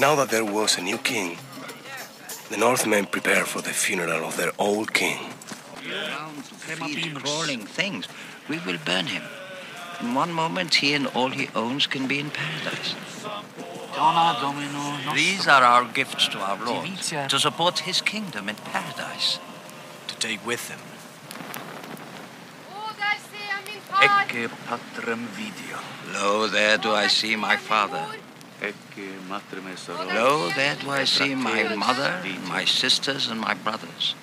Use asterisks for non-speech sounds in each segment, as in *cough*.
Now that there was a new king, the Northmen prepare for the funeral of their old king. Feet crawling things. We will burn him. In one moment, he and all he owns can be in paradise. These are our gifts to our Lord to support his kingdom in paradise. To take with him. Ecce patrem video. Lo, there do I see my father. Lo, there do I see my mother, my sisters, and my brothers.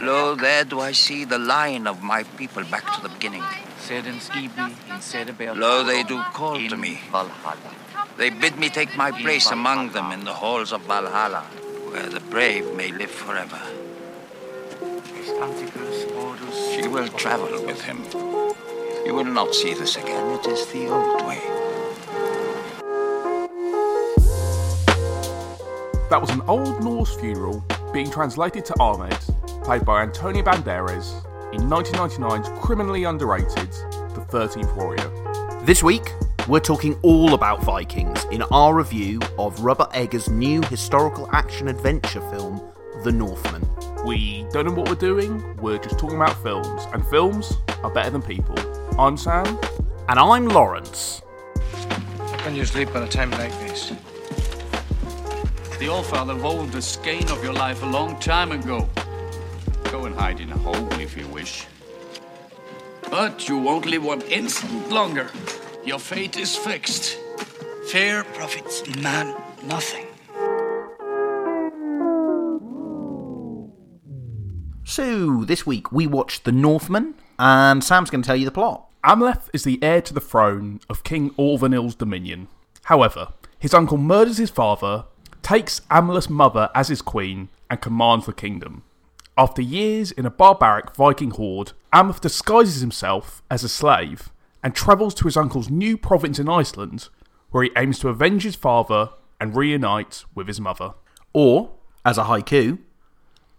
Lo, there do I see the line of my people back to the beginning. Lo, they do call to me. They bid me take my place among them in the halls of Valhalla, where the brave may live forever. She will travel with him. You will not see this again. It is the old way. That was an Old Norse funeral being translated to Ahmed, played by Antonio Banderas, in 1999's criminally underrated The 13th Warrior. This week, we're talking all about Vikings in our review of Robert Eggers' new historical action adventure film, The Northman. We don't know what we're doing, we're just talking about films, and films are better than people. I'm Sam. And I'm Lawrence. How can you sleep on a time like this? The Allfather rolled the skein of your life a long time ago. Go and hide in a hole if you wish. But you won't live one instant longer. Your fate is fixed. Fear profits man nothing. So, this week we watched The Northman, and Sam's going to tell you the plot. Amleth is the heir to the throne of King Aurvandill's dominion. However, his uncle murders his father, takes Amleth's mother as his queen, and commands the kingdom. After years in a barbaric Viking horde, Amleth disguises himself as a slave and travels to his uncle's new province in Iceland, where he aims to avenge his father and reunite with his mother. Or, as a haiku,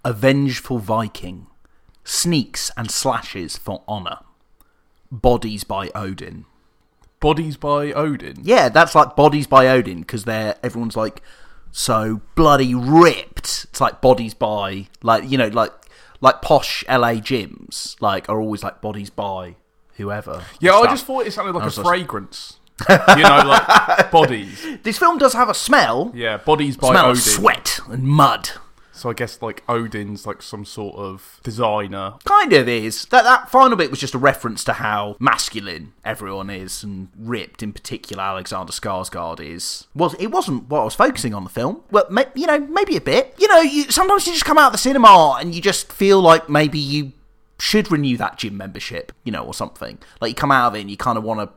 a vengeful Viking sneaks and slashes for honour. Bodies by Odin. Bodies by Odin. Yeah, that's like Bodies by Odin because they're everyone's like so bloody ripped. It's like Bodies by like you know like like posh LA gyms like are always like Bodies by whoever. Yeah, I just thought it sounded like a just- fragrance. *laughs* you know, like bodies. *laughs* this film does have a smell. Yeah, bodies by smell Odin. of sweat and mud. So I guess like Odin's like some sort of designer. Kind of is. That that final bit was just a reference to how masculine everyone is and ripped in particular Alexander Skarsgård is. Was it wasn't what I was focusing on the film. Well, you know, maybe a bit. You know, you sometimes you just come out of the cinema and you just feel like maybe you should renew that gym membership, you know, or something. Like you come out of it and you kind of want to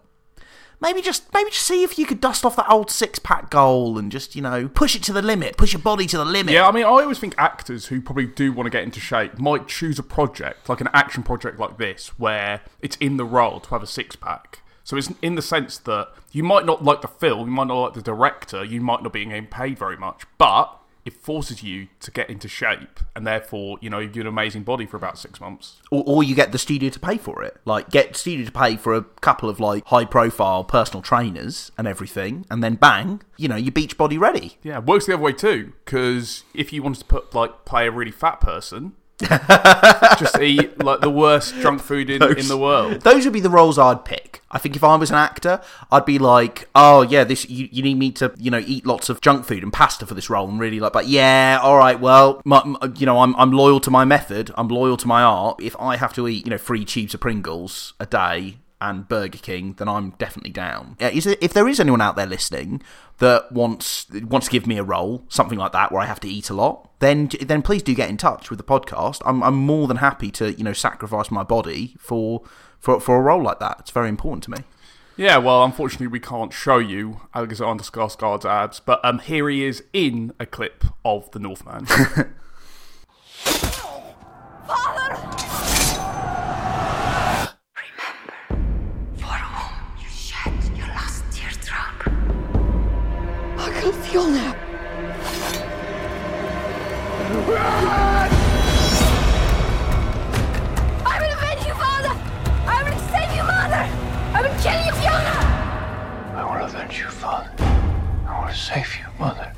maybe just maybe just see if you could dust off that old six pack goal and just you know push it to the limit, push your body to the limit. Yeah, I mean, I always think actors who probably do want to get into shape might choose a project, like an action project like this, where it's in the role to have a six pack. So it's in the sense that you might not like the film, you might not like the director, you might not be getting paid very much, but it forces you to get into shape, and therefore, you know, you get an amazing body for about six months. or, or you get the studio to pay for it. Like, get the studio to pay for a couple of like high profile personal trainers and everything, and then bang, you know, your beach body ready. Yeah, works the other way too, because if you wanted to put like play a really fat person, *laughs* just eat like the worst junk food in, in the world. Those would be the roles I'd pick. I think if I was an actor, I'd be like, oh yeah, this you, you need me to you know eat lots of junk food and pasta for this role, and really like, but yeah, all right, well, my, my- uh, you know, I'm I'm loyal to my method, I'm loyal to my art. If I have to eat you know three tubes of Pringles a day and Burger King, then I'm definitely down. Yeah, there, if there is anyone out there listening that wants wants to give me a role, something like that, where I have to eat a lot, then then please do get in touch with the podcast. I'm I'm more than happy to you know sacrifice my body for for for a role like that. It's very important to me. Yeah, well, unfortunately, we can't show you Alexander Skarsgård's abs, but um, here he is in a clip of The Northman. *laughs* For I can feel. I will avenge you, father! I will save you, mother! I will kill you, Fjölnir! I will avenge you, father. I will save you, mother.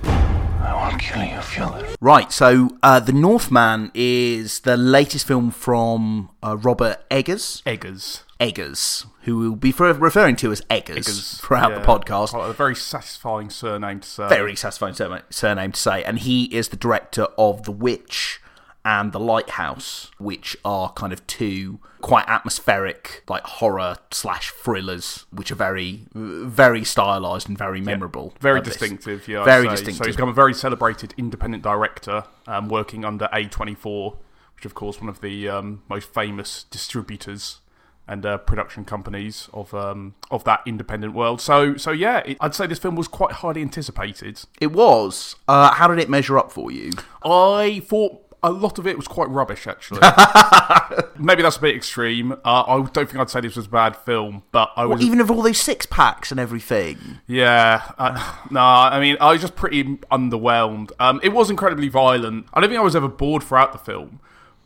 I will kill you if you let Right, so uh, The Northman is the latest film from uh, Robert Eggers. Eggers. Eggers, who we'll be referring to as Eggers, Eggers, throughout yeah. the podcast. A very satisfying surname to say. Very satisfying surname, to say. And he is the director of The Witch and The Lighthouse, which are kind of two quite atmospheric, like horror slash thrillers, which are very, very stylized and very memorable. Very of this. distinctive, yeah. Very say. distinctive. So he's become a very celebrated independent director, um, working under A24, which of course one of the um, most famous distributors and uh, production companies of um, of that independent world. So so yeah, it, I'd say this film was quite highly anticipated. It was. Uh, how did it measure up for you? I thought a lot of it was quite rubbish, actually. *laughs* Maybe that's a bit extreme. Uh, I don't think I'd say this was a bad film, but I was Well, even of all those six packs and everything. Yeah, uh, *sighs* no, I mean, I was just pretty underwhelmed. Um, it was incredibly violent. I don't think I was ever bored throughout the film,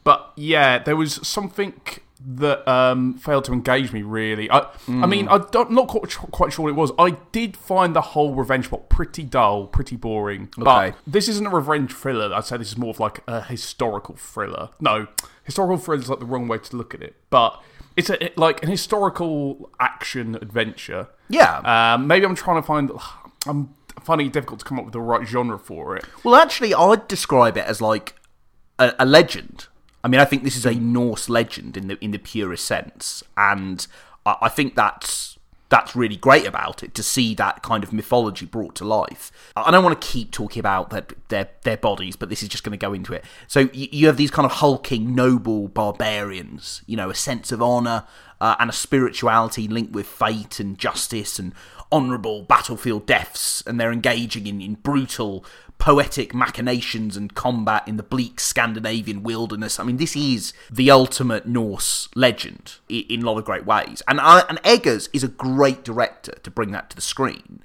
but yeah, there was something that um, failed to engage me really. I, I mean, I don't, not quite, quite sure what it was. I did find the whole revenge plot pretty dull, pretty boring. Okay. But this isn't a revenge thriller. I'd say this is more of like a historical thriller. No, historical thriller is like the wrong way to look at it, but. It's a, it- like an historical action adventure. Yeah. Um, maybe I'm trying to find. I'm finding it difficult to come up with the right genre for it. Well, actually, I'd describe it as like a, a legend. I mean, I think this is a Norse legend in the in the purest sense, and I, I think that's that's really great about it to see that kind of mythology brought to life. I don't want to keep talking about their their, their bodies, but this is just going to go into it. So you, you have these kind of hulking, noble barbarians, you know, a sense of honor uh, and a spirituality linked with fate and justice and honorable battlefield deaths, and they're engaging in, in brutal poetic machinations and combat in the bleak Scandinavian wilderness. I mean, this is the ultimate Norse legend i- in a lot of great ways. And, I, and Eggers is a great director to bring that to the screen.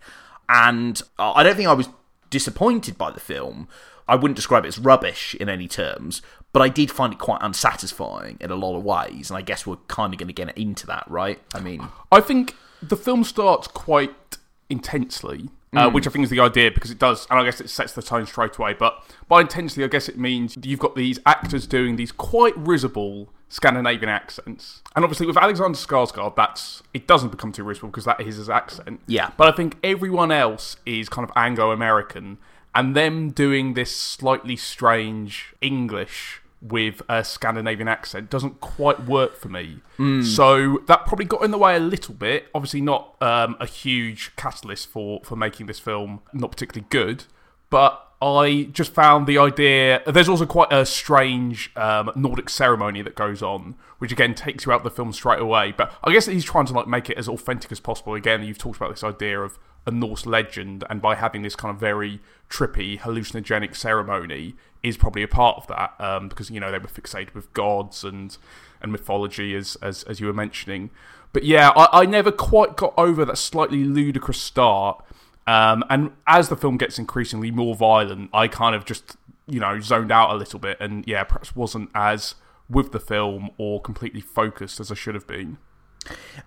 And I I don't think I was disappointed by the film. I wouldn't describe it as rubbish in any terms, but I did find it quite unsatisfying in a lot of ways. And I guess we're kind of going to get into that, right? I mean, I think the film starts quite intensely, uh, Mm. which I think is the idea because it does, and I guess it sets the tone straight away. But by intensely, I guess it means you've got these actors doing these quite risible Scandinavian accents, and obviously with Alexander Skarsgård, that's it doesn't become too risible because that is his accent. Yeah. but I think everyone else is kind of Anglo-American, and them doing this slightly strange English with a Scandinavian accent doesn't quite work for me. So that probably got in the way a little bit. Obviously, not um, a huge catalyst for for making this film not particularly good, but I just found the idea. There's also quite a strange um, Nordic ceremony that goes on, which again takes you out of the film straight away. But I guess he's trying to like make it as authentic as possible. Again, you've talked about this idea of a Norse legend, and by having this kind of very trippy, hallucinogenic ceremony is probably a part of that um, because you know they were fixated with gods and and mythology as as, as you were mentioning. But yeah, I, I never quite got over that slightly ludicrous start. Um, and as the film gets increasingly more violent, I kind of just you know zoned out a little bit, and yeah, perhaps wasn't as with the film or completely focused as I should have been.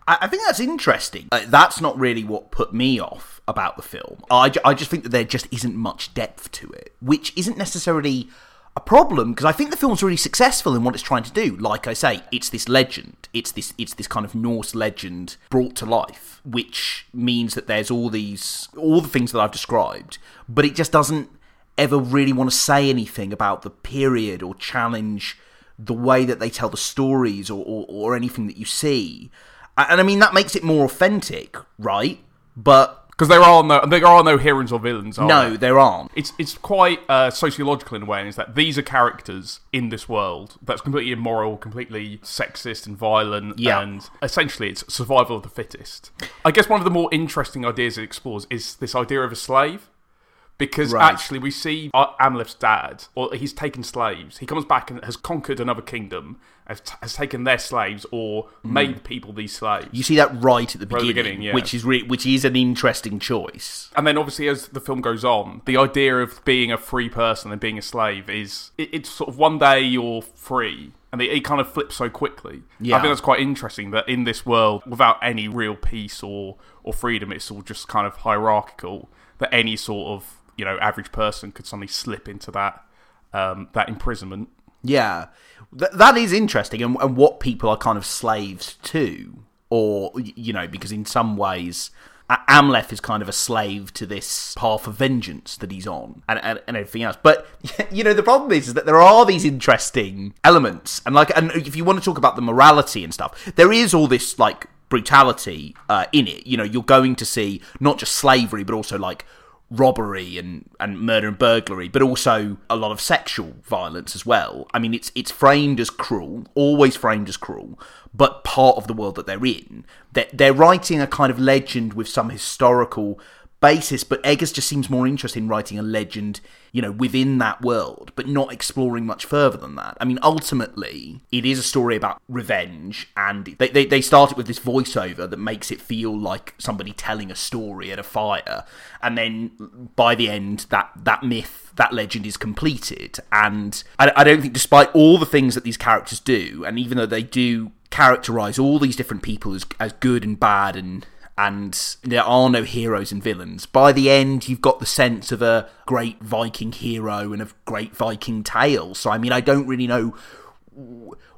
I, think that's interesting. Uh, that's not really what put me off about the film. I, ju- I just think that there just isn't much depth to it, which isn't necessarily a problem because I think the film's really successful in what it's trying to do. Like I say, it's this legend. It's this it's this kind of Norse legend brought to life, which means that there's all these all the things that I've described, but it just doesn't ever really want to say anything about the period or challenge the way that they tell the stories or, or, or anything that you see. And I mean, that makes it more authentic, right? But Because there are no there are no heroes or villains. Are no, there? there aren't. It's it's quite uh, sociological in a way, and it's that these are characters in this world that's completely immoral, completely sexist and violent, Yeah. and essentially it's survival of the fittest. I guess one of the more interesting ideas it explores is this idea of a slave. Because Right. actually, we see Amleth's dad, or he's taken slaves. He comes back and has conquered another kingdom, has, t- has taken their slaves, or hmm. made people these slaves. You see that right at the Right at beginning, the beginning, yeah. which is re- which is an interesting choice. And then obviously as the film goes on, the idea of being a free person and being a slave is it, it's sort of one day you're free. And it, it kind of flips so quickly. Yeah. I think that's quite interesting that in this world, without any real peace or, or freedom, it's all just kind of hierarchical. that any sort of you know average person could suddenly slip into that um, that imprisonment. Yeah, Th- that is interesting, and, and what people are kind of slaves to, or you know, because in some ways. Amleth is kind of a slave to this path of vengeance that he's on, and, and, and everything else. But *laughs* you know, the problem is, is that there are these interesting elements, and like, and if you want to talk about the morality and stuff, there is all this like brutality uh, in it. You know, you're going to see not just slavery, but also like robbery and, and murder and burglary, but also a lot of sexual violence as well. I mean, it's it's framed as cruel, always framed as cruel, but part of the world that they're in. They're, they're writing a kind of legend with some historical basis, but Eggers just seems more interested in writing a legend, you know, within that world, but not exploring much further than that. I mean, ultimately, it is a story about revenge, and they, they, they start it with this voiceover that makes it feel like somebody telling a story at a fire, and then by the end, that, that myth, that legend is completed. And I, I don't think, despite all the things that these characters do, and even though they do characterize all these different people as, as good and bad and and there are no heroes and villains. By the end, you've got the sense of a great Viking hero and a great Viking tale. So, I mean, I don't really know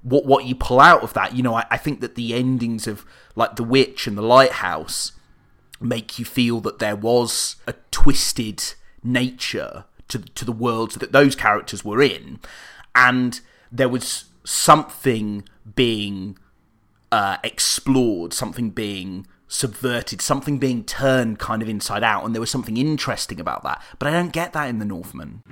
what what you pull out of that. You know, I, I think that the endings of like The Witch and The Lighthouse make you feel that there was a twisted nature to to the worlds that those characters were in, and there was something being uh, explored, something being subverted, something being turned kind of inside out, and there was something interesting about that. But I don't get that in the Northman.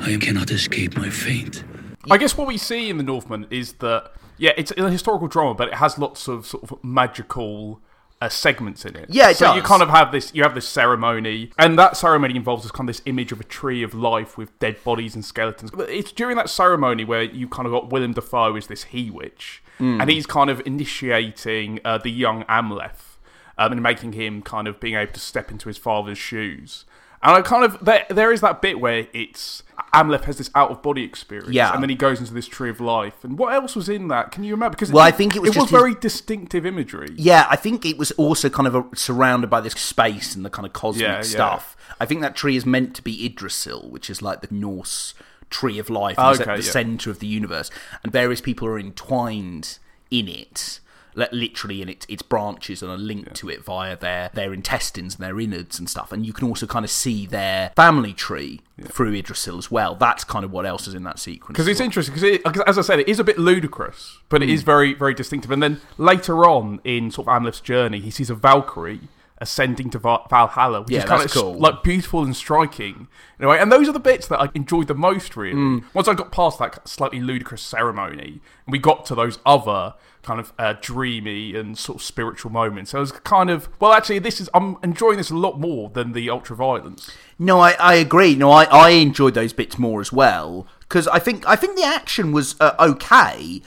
I cannot escape my fate. I guess what we see in the Northman is that yeah, it's a historical drama, but it has lots of sort of magical. Uh, segments in it. Yeah, it so does. you kind of have this. You have this ceremony, and that ceremony involves this kind of this image of a tree of life with dead bodies and skeletons. But it's during that ceremony where you kind of got Willem Dafoe as this he witch, Mm. and he's kind of initiating uh, the young Amleth, um, and making him kind of being able to step into his father's shoes. And I kind of there there is that bit where it's Amleth has this out of body experience, Yeah. and then he goes into this tree of life. And what else was in that? Can you remember? Because Well, I think it was it was his- very distinctive imagery. Yeah, I think it was also kind of a, surrounded by this space and the kind of cosmic Yeah, yeah. stuff. I think that tree is meant to be Yggdrasil, which is like the Norse tree of life, Okay, at the yeah. center of the universe, and various people are entwined in it. li- Literally in its its branches and are linked to it via their their intestines and their innards and stuff, and you can also kind of see their family tree through Yggdrasil as well. That's kind of what else is in that sequence. Because it's well. interesting. Because as I said, it is a bit ludicrous, but it Mm. is very, very distinctive. And then later on in sort of Amleth's journey, he sees a Valkyrie ascending to Val- Valhalla, which Yeah, is kind of cool. like beautiful and striking in a way. And those are the bits that I enjoyed the most. Really, Mm. once I got past that slightly ludicrous ceremony, and we got to those other kind of uh, dreamy and sort of spiritual moments, I was kind of well. Actually, this is I'm enjoying this a lot more than the ultra violence. No, I, I agree. No, I, I enjoyed those bits more as well because I think I think the action was uh, okay.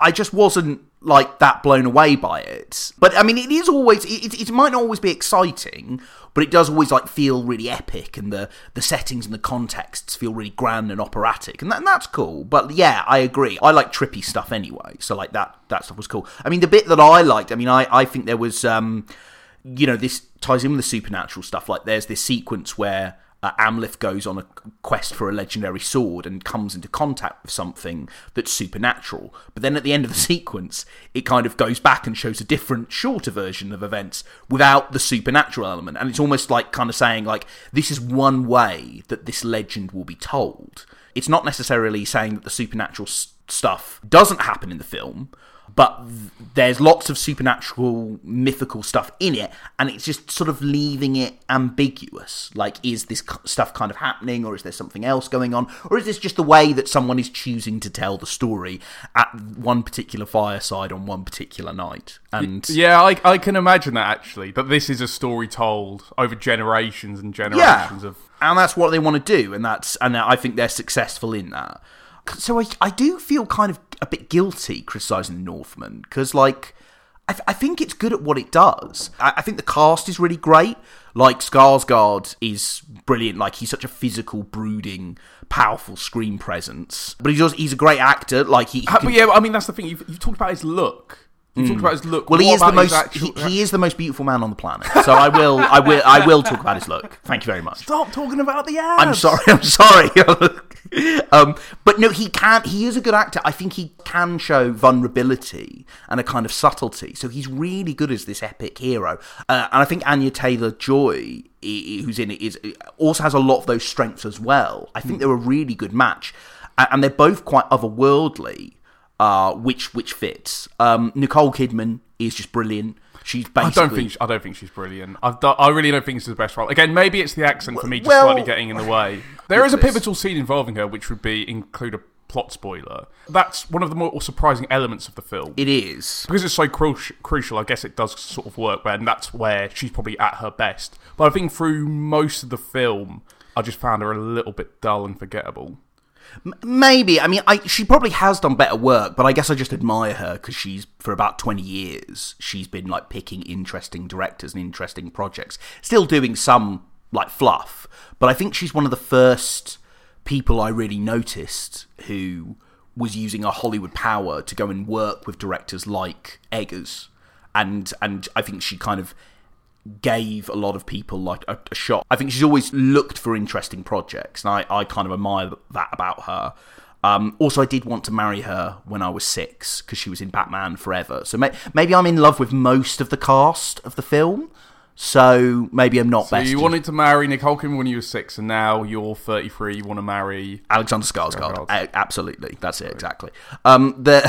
I, just wasn't like that blown away by it. But I mean, it is always it, it, it might not always be exciting, but it does always like feel really epic, and the the settings and the contexts feel really grand and operatic, and, that, and that's cool. But yeah, I agree. I like trippy stuff anyway, so like that that stuff was cool. I mean, the bit that I liked, I mean, I I think there was. um you know, this ties in with the supernatural stuff. Like, there's this sequence where uh, Amleth goes on a quest for a legendary sword and comes into contact with something that's supernatural. But then at the end of the *laughs* sequence, it kind of goes back and shows a different, shorter version of events without the supernatural element. And it's almost like kind of saying, like, this is one way that this legend will be told. It's not necessarily saying that the supernatural stuff doesn't happen in the film, but there's lots of supernatural mythical stuff in it and it's just sort of leaving it ambiguous like is this stuff kind of happening or is there something else going on or is this just the way that someone is choosing to tell the story at one particular fireside on one particular night and Yeah, I, I can imagine that actually. That this is a story told over generations and generations of. and that's what they want to do and that's and i think they're successful in that so i, I do feel kind of a bit guilty criticizing northman because like I, th- I think it's good at what it does. I, I think the cast is really great. Like skarsgård is brilliant. Like he's such a physical brooding powerful screen presence. But he's also, he's a great actor. Like he, he Uh, can- but yeah, I mean that's the thing. You've, you've talked about his look, You talked about his look. Mm. Well, he What is the most actual- he, he is the most beautiful man on the planet. So I will I will I will talk about his look. Thank you very much. Stop talking about the abs. I'm sorry. I'm sorry. *laughs* um, but no, he can. He is a good actor. I think he can show vulnerability and a kind of subtlety. So he's really good as this epic hero. Uh, and I think Anya Taylor Joy, who's in it, is also has a lot of those strengths as well. I think they're a really good match, and they're both quite otherworldly, uh, which which fits. Um, Nicole Kidman is just brilliant. She's basically. I don't think I don't think she's brilliant. I've do, I really don't think it's the best role. Again, maybe it's the accent for me just Well- slightly getting in the way. There is a pivotal scene involving her, which would be include a plot spoiler. That's one of the more surprising elements of the film. It is. because it's so crucial, crucial, I guess it does sort of work, and that's where she's probably at her best. But I think through most of the film, I just found her a little bit dull and forgettable. Maybe. I mean, I, she probably has done better work, but I guess I just admire her because she's, for about 20 years, she's been like picking interesting directors and interesting projects. Still doing some like fluff, but I think she's one of the first people I really noticed who was using her Hollywood power to go and work with directors like Eggers. And, and I think she kind of gave a lot of people like a, a shot. I think she's always looked for interesting projects, and I, I kind of admire that about her. Um, also, I did want to marry her when I was six because she was in Batman Forever. So may, maybe I'm in love with most of the cast of the film. So maybe I'm not So best. you wanted to marry Nicole Kidman when you were six, and now you're 33. You want to marry Alexander Skarsgård. Skarsgård. A- absolutely, that's it exactly. Um, the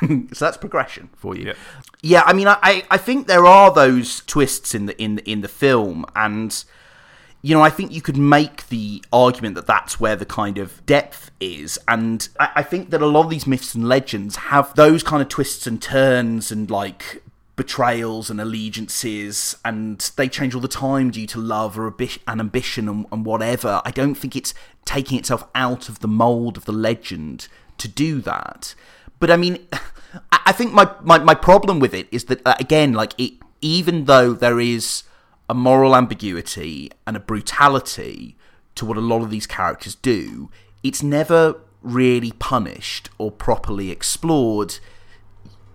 *laughs* so that's progression for you. Yeah. Yeah, I mean, I, I I think there are those twists in the in in the film, and you know, I think you could make the argument that that's where the kind of depth is, and I, I think that a lot of these myths and legends have those kind of twists and turns and like betrayals and allegiances and they change all the time due to love or ambition and, and whatever. I don't think it's taking itself out of the mold of the legend to do that. But i mean *sighs* i I think my, my, my problem with it is that uh, again like it even though there is a moral ambiguity and a brutality to what a lot of these characters do it's never really punished or properly explored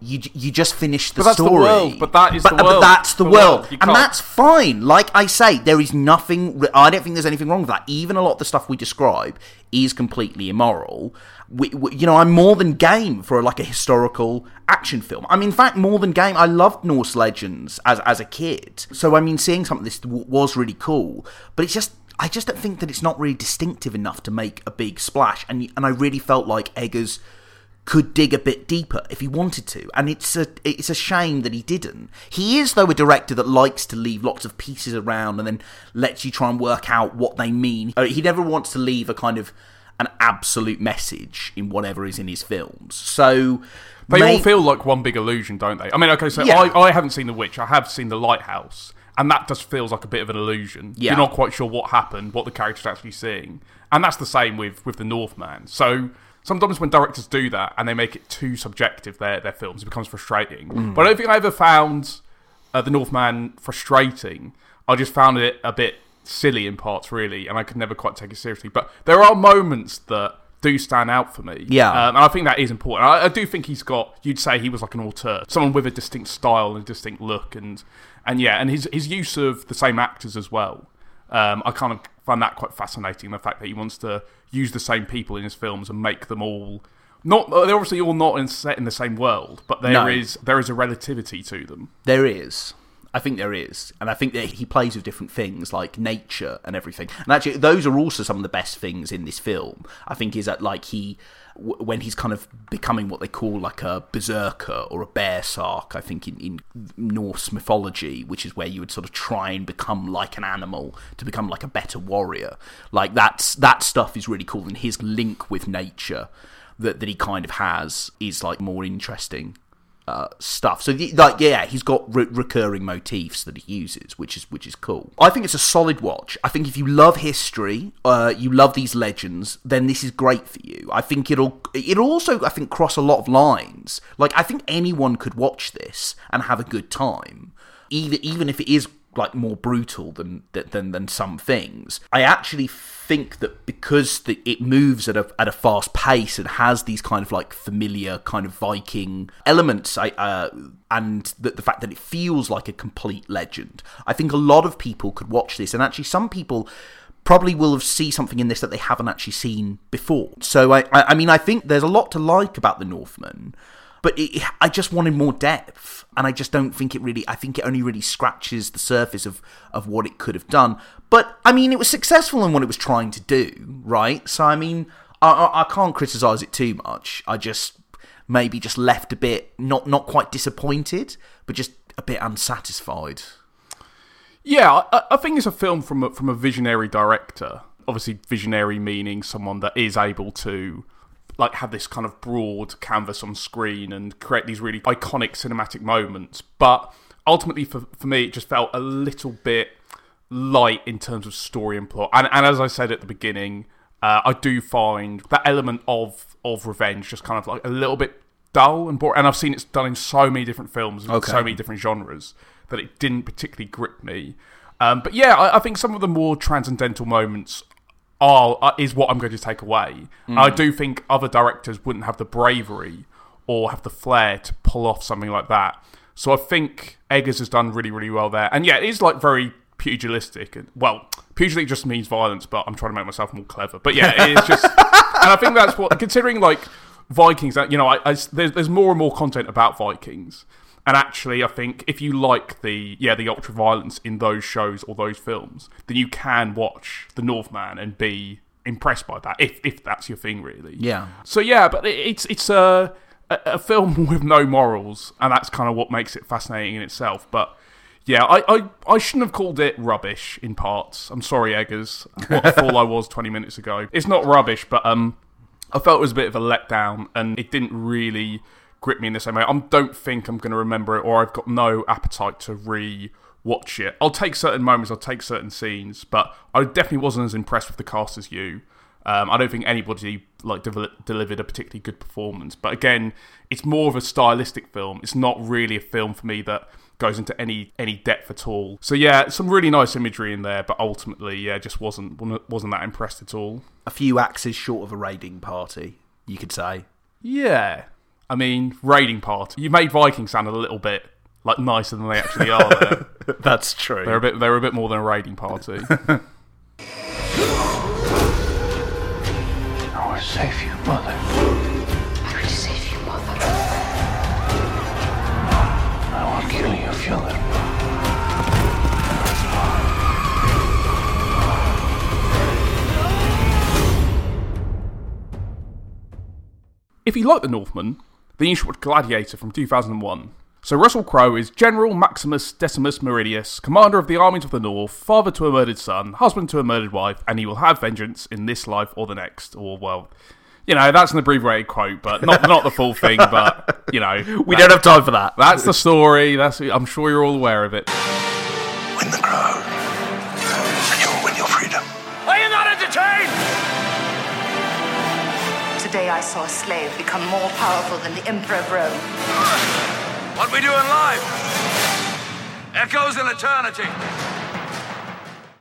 you you just finish the But that's the story. world, but that is but, the but world. that's the, The world, world. And that's fine. Like I say, there is nothing. I don't think there's anything wrong with that. Even a lot of the stuff we describe is completely immoral. We, we, you know, I'm more than game for like a historical action film. I'm in fact more than game. I loved Norse legends as as a kid, so I mean, seeing something this was really cool. But it's just. I just don't think that it's not really distinctive enough to make a big splash, and and I really felt like Eggers could dig a bit deeper if he wanted to, and it's a it's a shame that he didn't. He is though a director that likes to leave lots of pieces around and then lets you try and work out what they mean. Uh, He never wants to leave a kind of an absolute message in whatever is in his films. So They may- all feel like one big illusion, don't they? I mean, okay, so Yeah. I, I haven't seen The Witch. I have seen The Lighthouse, and that just feels like a bit of an illusion. Yeah. You're not quite sure what happened, what the character's actually seeing, and that's the same with with The Northman. So sometimes when directors do that and they make it too subjective, their their films, it becomes frustrating. Mm. But I don't think I ever found uh, The Northman frustrating. I just found it a bit silly in parts, really, and I could never quite take it seriously. But there are moments that do stand out for me. Yeah. Um, and I think that is important. I, I do think he's got. You'd say he was like an auteur, someone with a distinct style and a distinct look, and and yeah, and his his use of the same actors as well. Um, I kind of find that quite fascinating. The fact that he wants to use the same people in his films and make them all not. They're obviously all not in, set in the same world, but there is No. there is a relativity to them. There is. I think there is. And I think that he plays with different things like nature and everything. And actually, those are also some of the best things in this film. I think is that, like, he, when he's kind of becoming what they call like a berserker or a bear sark, I think in, in Norse mythology, which is where you would sort of try and become like an animal to become like a better warrior. Like, that's, that stuff is really cool. And his link with nature that, that he kind of has is like more interesting stuff. So, the, like, yeah, he's got re- recurring motifs that he uses, which is which is cool. I think it's a solid watch. I think if you love history, uh, you love these legends, then this is great for you. I think it'll it'll also I think cross a lot of lines. Like, I think anyone could watch this and have a good time, even even if it is like more brutal than than than some things. I actually think that because the, it moves at a at a fast pace and has these kind of like familiar kind of Viking elements, I, uh, and the, the fact that it feels like a complete legend, I think a lot of people could watch this, and actually some people probably will have see something in this that they haven't actually seen before. So I, I, I mean, I think there's a lot to like about the Northman, but it, I just wanted more depth, and I just don't think it really. I think it only really scratches the surface of of what it could have done. But I mean, it was successful in what it was trying to do, right? So I mean, I, I, I can't criticize it too much. I just maybe just left a bit not not quite disappointed, but just a bit unsatisfied. Yeah, I, I think it's a film from a, from a visionary director. Obviously, visionary meaning someone that is able to like have this kind of broad canvas on screen and create these really iconic cinematic moments. But ultimately, for for me, it just felt a little bit light in terms of story and plot. And and as I said at the beginning, uh, I do find that element of of revenge just kind of like a little bit dull and boring. And I've seen it's done in so many different films, in Okay. so many different genres that it didn't particularly grip me. Um, but yeah, I, I think some of the more transcendental moments are uh, is what I'm going to take away. And I Mm. do think other directors wouldn't have the bravery or have the flair to pull off something like that. So I think Eggers has done really, really well there. And yeah, it is like very pugilistic. And well, pugilistic just means violence, but I'm trying to make myself more clever. But yeah, it is just, *laughs* and I think that's what considering like Vikings. You know, I, I there's there's more and more content about Vikings. And actually, I think if you like the yeah the ultra violence in those shows or those films, then you can watch The Northman and be impressed by that if if that's your thing really. Yeah. So yeah, but it's it's a a, film *laughs* with no morals, and that's kind of what makes it fascinating in itself. But yeah, I, I, I shouldn't have called it rubbish in parts. I'm sorry, Eggers. What a *laughs* fool I was 20 minutes ago. It's not rubbish, but um, I felt it was a bit of a letdown, and it didn't really grip me in the same way. I don't think I'm going to remember it, or I've got no appetite to re watch it. I'll take certain moments, I'll take certain scenes, but I definitely wasn't as impressed with the cast as you. Um, I don't think anybody like devel- delivered a particularly good performance. But again, it's more of a stylistic film. It's not really a film for me that goes into any any depth at all. So yeah, some really nice imagery in there, but ultimately, yeah, just wasn't wasn't that impressed at all. A few axes short of a raiding party, you could say. Yeah, I mean, raiding party. You made Vikings sound a little bit like nicer than they actually are. There. *laughs* That's true. They're a bit. They're a bit more than a raiding party. *laughs* I will save you, mother. I will save you, mother. I will kill you, Fjölnir. If you like The Northman, should watch Gladiator from 2001. So Russell Crowe is General Maximus Decimus Meridius, commander of the armies of the North, father to a murdered son, husband to a murdered wife, and he will have vengeance in this life or the next. Or, well, you know, that's an abbreviated quote, but not *laughs* not the full thing, but, you know. We don't have time for that. That's the story. That's I'm sure you're all aware of it. I saw a slave become more powerful than the Emperor of Rome. What we do in life echoes in eternity.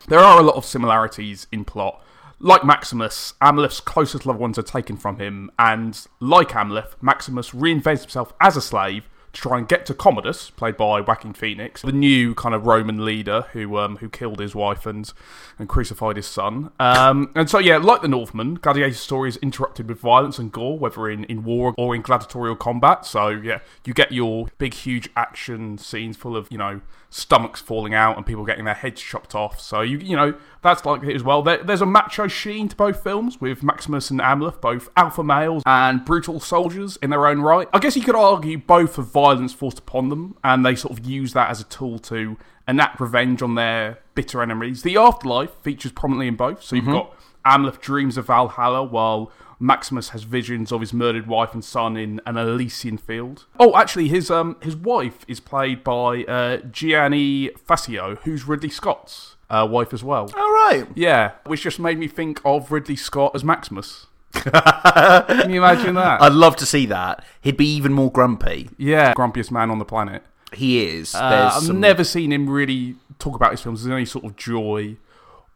There are a lot of similarities in plot. Like Maximus, Amleth's closest loved ones are taken from him, and like Amleth, Maximus reinvents himself as a slave to try and get to Commodus, played by Joaquin Phoenix, the new kind of Roman leader who um, who killed his wife and and crucified his son. Um, and so yeah, like the Northman, Gladiator's story is interrupted with violence and gore, whether in, in war or in gladiatorial combat. So yeah, you get your big, huge action scenes full of you know stomachs falling out and people getting their heads chopped off. So you you know that's like it as well. There, there's a macho sheen to both films with Maximus and Amleth, both alpha males and brutal soldiers in their own right. I guess you could argue both have violence forced upon them, and they sort of use that as a tool to enact revenge on their bitter enemies. The afterlife features prominently in both. So you've Mhm. got Amleth dreams of Valhalla, while Maximus has visions of his murdered wife and son in an Elysian field. Oh, actually, his um his wife is played by uh, Gianni Facio, who's Ridley Scott's uh, wife as well. All right. Yeah, which just made me think of Ridley Scott as Maximus. *laughs* Can you imagine that? I'd love to see that. He'd be even more grumpy. Yeah, grumpiest man on the planet. He is. Uh, I've some- never seen him really talk about his films as any sort of joy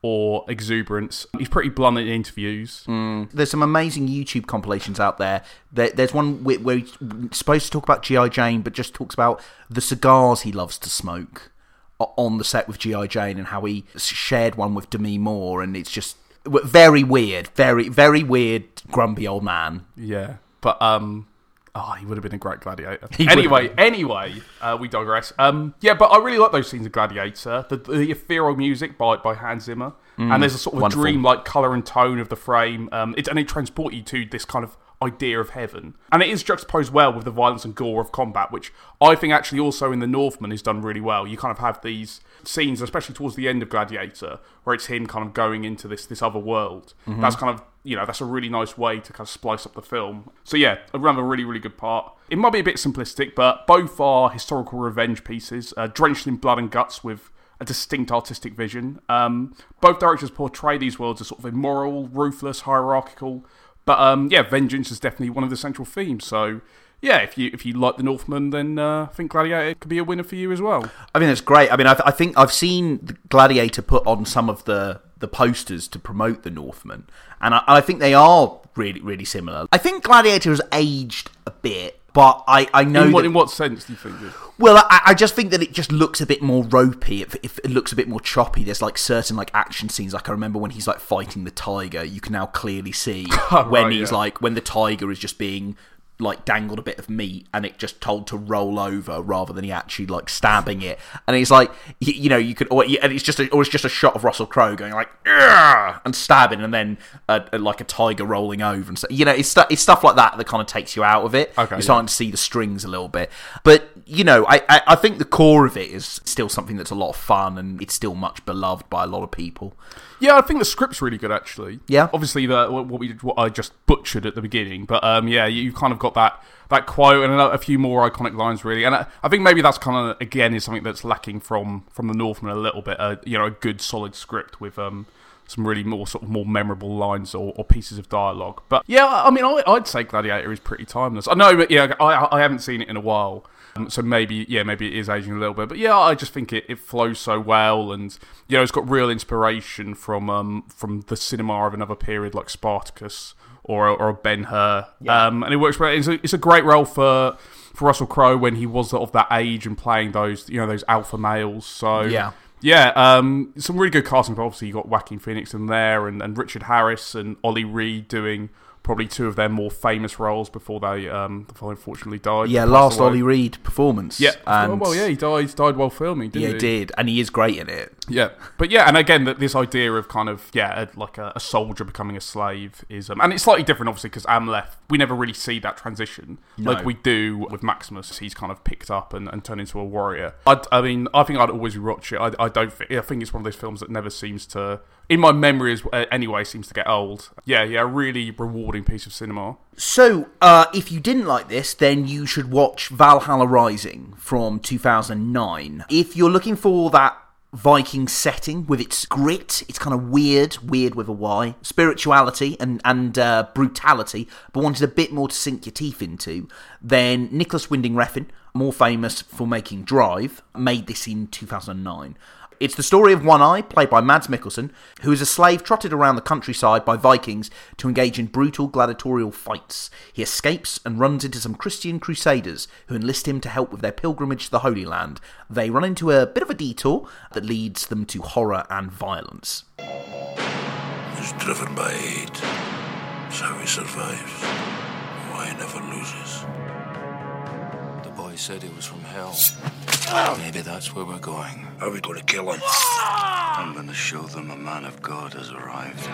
or exuberance. He's pretty blunt in interviews. There's some amazing YouTube compilations out there. there there's one where, where he's supposed to talk about G.I. Jane, but just talks about the cigars he loves to smoke on the set with G.I. Jane and how he shared one with Demi Moore. And it's just very weird, very, very weird, grumpy old man. Yeah, but um, oh, he would have been a great gladiator. He anyway, anyway, uh, we digress. Um, yeah, but I really like those scenes of Gladiator. The, the ethereal music by by Hans Zimmer, Mm, and there's a sort of wonderful. dreamlike color and tone of the frame. Um, it, and it transport you to this kind of idea of heaven, and it is juxtaposed well with the violence and gore of combat, which I think actually also in the Northman is done really well. You kind of have these scenes, especially towards the end of Gladiator, where it's him kind of going into this this other world. Mhm. That's kind of you know that's a really nice way to kind of splice up the film. So yeah, another really really good part. It might be a bit simplistic, but both are historical revenge pieces, uh, drenched in blood and guts with a distinct artistic vision. Um, both directors portray these worlds as sort of immoral, ruthless, hierarchical. But um, yeah, vengeance is definitely one of the central themes. So yeah, if you if you like the Northman, then uh, I think Gladiator could be a winner for you as well. I mean, it's great. I mean, I, I think I've seen Gladiator put on some of the the posters to promote the Northman, and I, I think they are really really similar. I think Gladiator has aged a bit, but I I know in, what, that- in what sense do you think? That? Well, I, I just think that it just looks a bit more ropey. It, it, it looks a bit more choppy. There's like certain like action scenes. Like I remember when he's like fighting the tiger, you can now clearly see *laughs* when he's yeah. like when the tiger is just being like dangled a bit of meat and it just told to roll over rather than he actually like stabbing it. And it's like you, you know you could or, and it's just a, or it's just a shot of Russell Crowe going like and stabbing and then uh, like a tiger rolling over and so you know it's stu- it's stuff like that that kind of takes you out of it. Okay, You're yeah. starting to see the strings a little bit, but you know I, I I think the core of it is still something that's a lot of fun and it's still much beloved by a lot of people. Yeah, I think the script's really good actually. Yeah. Obviously, the what we what I just butchered at the beginning, but um, yeah, you, you've kind of got that that quote and a, few more iconic lines really, and I, I think maybe that's kind of again is something that's lacking from from the Northman a little bit. You know, a good solid script with um some really more sort of more memorable lines or, or pieces of dialogue. But yeah, I mean, I, I'd say Gladiator is pretty timeless. I know, but yeah, I I haven't seen it in a while. Um, so maybe, yeah, maybe it is aging a little bit, but yeah, I just think it, it flows so well, and you know, it's got real inspiration from um from the cinema of another period like Spartacus or or Ben Hur, um, and it works. Well. It's a, it's a great role for for Russell Crowe when he was of that age and playing those you know those alpha males. So Yeah. yeah, um, some really good casting. But obviously, you got Joaquin Phoenix in there, and, and Richard Harris and Ollie Reed doing probably two of their more famous roles before they um before unfortunately died. Yeah, last away. Ollie Reed performance. Yeah, and well, yeah, he died died while filming. Didn't yeah, he? he did, and he is great in it. Yeah, but yeah, and again, that this idea of kind of yeah, a- like a, a soldier becoming a slave is, um, and it's slightly different, obviously, because Amleth, we never really see that transition No. like we do with Maximus. He's kind of picked up and, and turned into a warrior. I, I mean, I think I'd always watch it. I, I don't. Think, I think it's one of those films that never seems to, in my memories uh, anyway, seems to get old. Yeah, yeah, really rewarding piece of cinema. So, uh, if you didn't like this, then you should watch Valhalla Rising from 2009. If you're looking for that Viking setting with its grit, it's kind of weird, weird with a Y, spirituality and and uh, brutality, but wanted a bit more to sink your teeth into, then Nicolas Winding Refn, more famous for making Drive, made this in 2009. It's the story of One Eye, played by Mads Mikkelsen, who is a slave trotted around the countryside by Vikings to engage in brutal gladiatorial fights. He escapes and runs into some Christian crusaders who enlist him to help with their pilgrimage to the Holy Land. They run into a bit of a detour that leads them to horror and violence. He's driven by hate. So he survives. Why he never loses. The boy said he was from hell. Maybe that's where we're going. Are we going to kill him? I'm going to show them a man of God has arrived.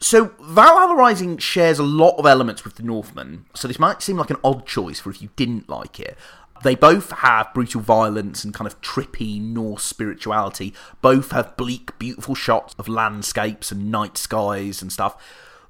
So, Valhalla Rising shares a lot of elements with the Northman, so this might seem like an odd choice for if you didn't like it. They both have brutal violence and kind of trippy Norse spirituality. Both have bleak, beautiful shots of landscapes and night skies and stuff.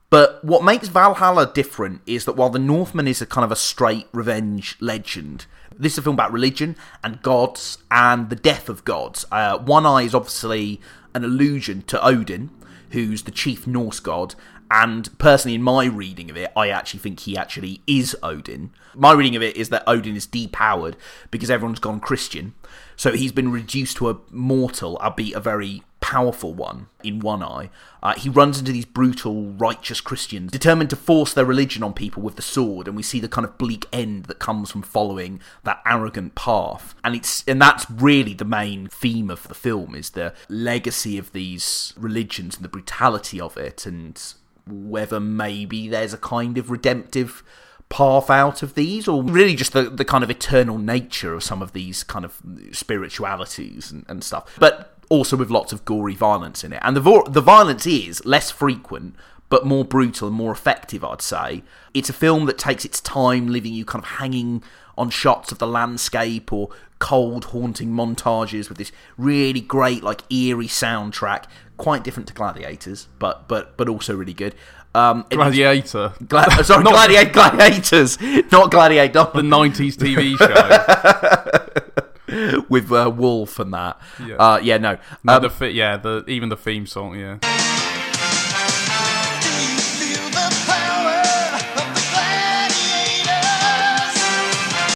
But what makes Valhalla different is that while the Northman is a kind of a straight revenge legend, this is a film about religion and gods and the death of gods. Uh, One Eye is obviously an allusion to Odin, who's the chief Norse god, And personally, in my reading of it, I actually think he actually is Odin. My reading of it is that Odin is depowered because everyone's gone Christian. So he's been reduced to a mortal, albeit a very powerful one in one eye. Uh, he runs into these brutal, righteous Christians, determined to force their religion on people with the sword, and we see the kind of bleak end that comes from following that arrogant path. And it's and that's really the main theme of the film is the legacy of these religions and the brutality of it, and whether maybe there's a kind of redemptive path out of these, or really just the, the kind of eternal nature of some of these kind of spiritualities and, and stuff. But also with lots of gory violence in it. And the vo- the violence is less frequent, but more brutal and more effective, I'd say. It's a film that takes its time, leaving you kind of hanging on shots of the landscape or cold, haunting montages with this really great, like eerie soundtrack. Quite different to Gladiators, but but but also really good. Um, Gladiator. Gla- sorry, *laughs* Not- Gladiator, *laughs* Gladiators, not Gladiator. The 90s TV show *laughs* *laughs* with uh, Wolf and that. Yeah. Uh, yeah, no. No, Um, the fi- yeah, the even the theme song, yeah.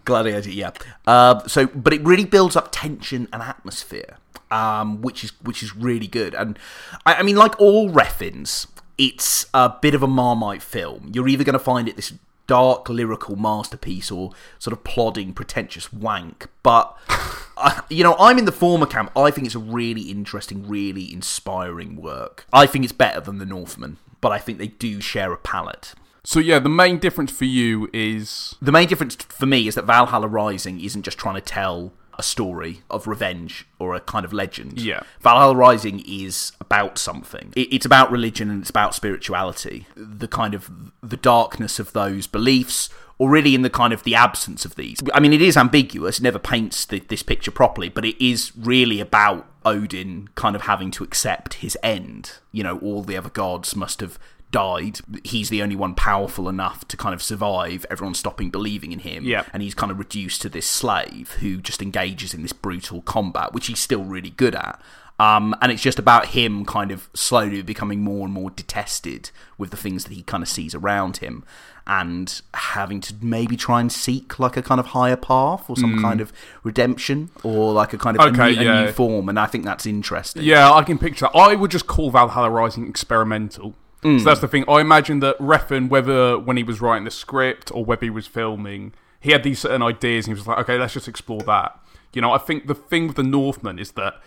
Gladiator, yeah. Uh, so, but it really builds up tension and atmosphere, um, which is which is really good. And I, I mean, like all Refns, it's a bit of a Marmite film. You're either going to find it this dark lyrical masterpiece or sort of plodding, pretentious wank. But *laughs* uh, you know, I'm in the former camp. I think it's a really interesting, really inspiring work. I think it's better than The Northman, but I think they do share a palette. So yeah, the main difference for you is The main difference for me is that Valhalla Rising isn't just trying to tell a story of revenge or a kind of legend. Yeah. Valhalla Rising is about something. It- It's about religion and it's about spirituality. The kind of the darkness of those beliefs, or really in the kind of the absence of these. I mean, it is ambiguous. It never paints the, this picture properly, but it is really about Odin kind of having to accept his end. You know, all the other gods must have died. He's the only one powerful enough to kind of survive. Everyone's stopping believing in him. Yeah. And he's kind of reduced to this slave who just engages in this brutal combat, which he's still really good at. Um, and it's just about him kind of slowly becoming more and more detested with the things that he kind of sees around him and having to maybe try and seek like a kind of higher path or some Mm. kind of redemption or like a kind of a Okay, new, a new form. And I think that's interesting. Yeah, I can picture that. I would just call Valhalla Rising experimental. Mm. So that's the thing. I imagine that Refn, whether when he was writing the script or whether he was filming, he had these certain ideas and he was like, okay, let's just explore that. You know, I think the thing with the Northman is that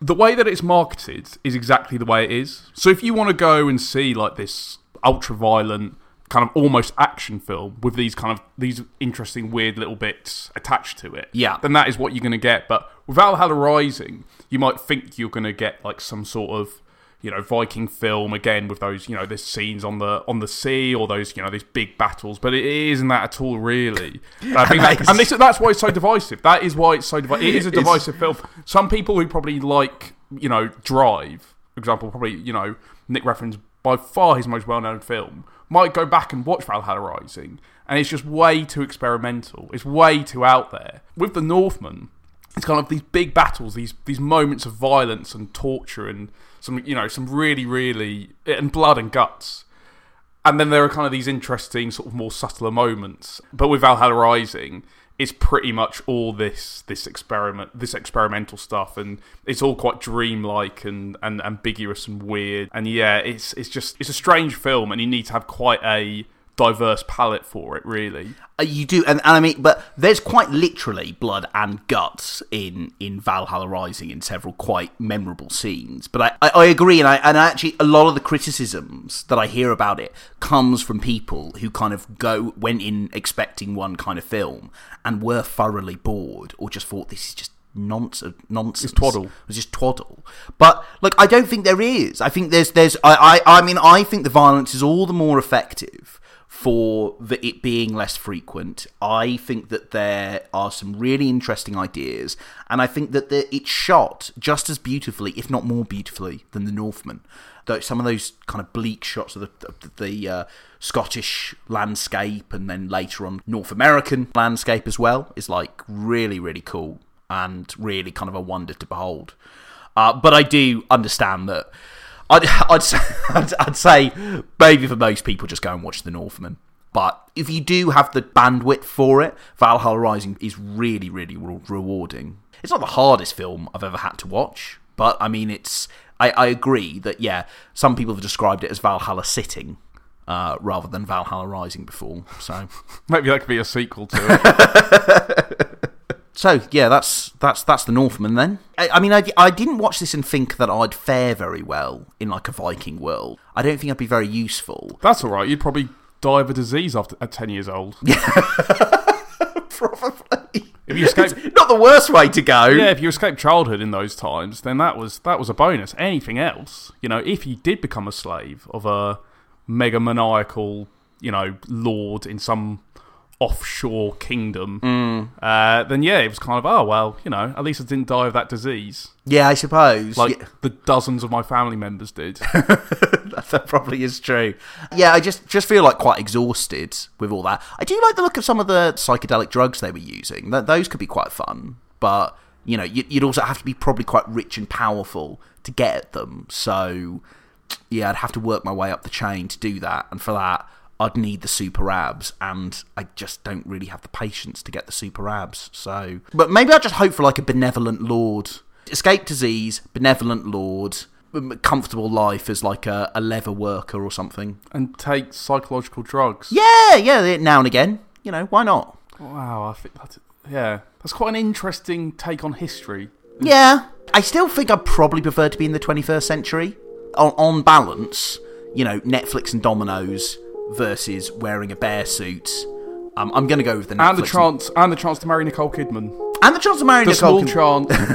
the way that it's marketed is exactly the way it is. So if you want to go and see like this ultra violent kind of almost action film with these kind of these interesting weird little bits attached to it, Yeah. then that is what you're going to get. But with Valhalla Rising, you might think you're going to get like some sort of you know Viking film again with those you know there's scenes on the on the sea or those you know these big battles, but it isn't that at all really. And *laughs* I think And that, and is- this, that's why it's so divisive. That is why it's so divisive. It is a *laughs* divisive film. Some people who probably like you know Drive, for example, probably you know Nick Refn's by far his most well known film, might go back and watch Valhalla Rising, and it's just way too experimental. It's way too out there. With the Northman, it's kind of these big battles, these these moments of violence and torture, and some you know some really really and blood and guts. And then there are kind of these interesting, sort of more subtler moments. But with Valhalla Rising, it's pretty much all this this experiment, this experimental stuff, and it's all quite dreamlike and, and ambiguous and weird. And yeah, it's it's just it's a strange film, and you need to have quite a diverse palette for it, really. Uh, You do, and, and I mean, but there's quite literally blood and guts in in Valhalla Rising in several quite memorable scenes. But I, I, I agree, and I and actually a lot of the criticisms that I hear about it comes from people who kind of go went in expecting one kind of film and were thoroughly bored or just thought this is just nonsense nonsense It's twaddle. it was just twaddle but look i don't think there is i think there's there's i i, I mean i think the violence is all the more effective for the, it being less frequent. I think that there are some really interesting ideas, and I think that the, it's shot just as beautifully, if not more beautifully, than The Northman. Though some of those kind of bleak shots of the, the uh, Scottish landscape, and then later on North American landscape as well, is like really, really cool and really kind of a wonder to behold. Uh, but I do understand that I'd, *laughs* I'd, say, *laughs* I'd, I'd say maybe for most people, just go and watch The Northman. But if you do have the bandwidth for it, Valhalla Rising is really, really re- rewarding. It's not the hardest film I've ever had to watch, but I mean, it's. I, I agree that yeah, some people have described it as Valhalla sitting. Uh, rather than Valhalla Rising before, so *laughs* maybe that could be a sequel to it. So yeah, that's that's that's the Northman then. I, I mean, I, I didn't watch this and think that I'd fare very well in like a Viking world. I don't think I'd be very useful. That's all right. You'd probably die of a disease after at ten years old. *laughs* Probably. If you escape, not the worst way to go. Yeah, if you escaped childhood in those times, then that was that was a bonus. Anything else, you know, if you did become a slave of a mega maniacal, you know, lord in some offshore kingdom, Mm. uh, then yeah, it was kind of oh well, you know, at least I didn't die of that disease. Yeah, I suppose. Like Yeah. the dozens of my family members did. *laughs* that probably is true. Yeah, I just just feel like quite exhausted with all that. I do like the look of some of the psychedelic drugs they were using. That those could be quite fun, but you know, you- you'd also have to be probably quite rich and powerful to get at them. So yeah, I'd have to work my way up the chain to do that, and for that. I'd need the super abs, and I just don't really have the patience to get the super abs. So, but maybe I just hope for like a benevolent lord, escape disease, benevolent lord, comfortable life as like a, a leather worker or something. and take psychological drugs. Yeah, yeah, now and again. You know, why not? Wow, I think that's yeah, that's quite an interesting take on history. Yeah. I still think I'd probably prefer to be in the 21st century. On, on balance, you know, Netflix and Domino's versus wearing a bear suit. Um, I'm going to go with the Netflix. And the chance, and the chance to marry Nicole Kidman. And the chance to marry the Nicole small Kidman. chance, *laughs*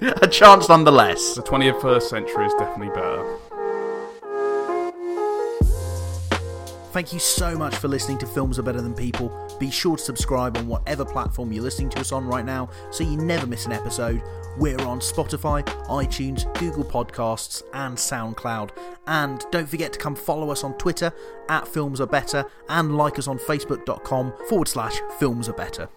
but a chance nonetheless. the 21st century is definitely better. Thank you so much for listening to Films Are Better Than People. Be sure to subscribe on whatever platform you're listening to us on right now so you never miss an episode. We're on Spotify, iTunes, Google Podcasts, and SoundCloud. And don't forget to come follow us on Twitter at Films Are Better and like us on Facebook.com forward slash Films Are Better.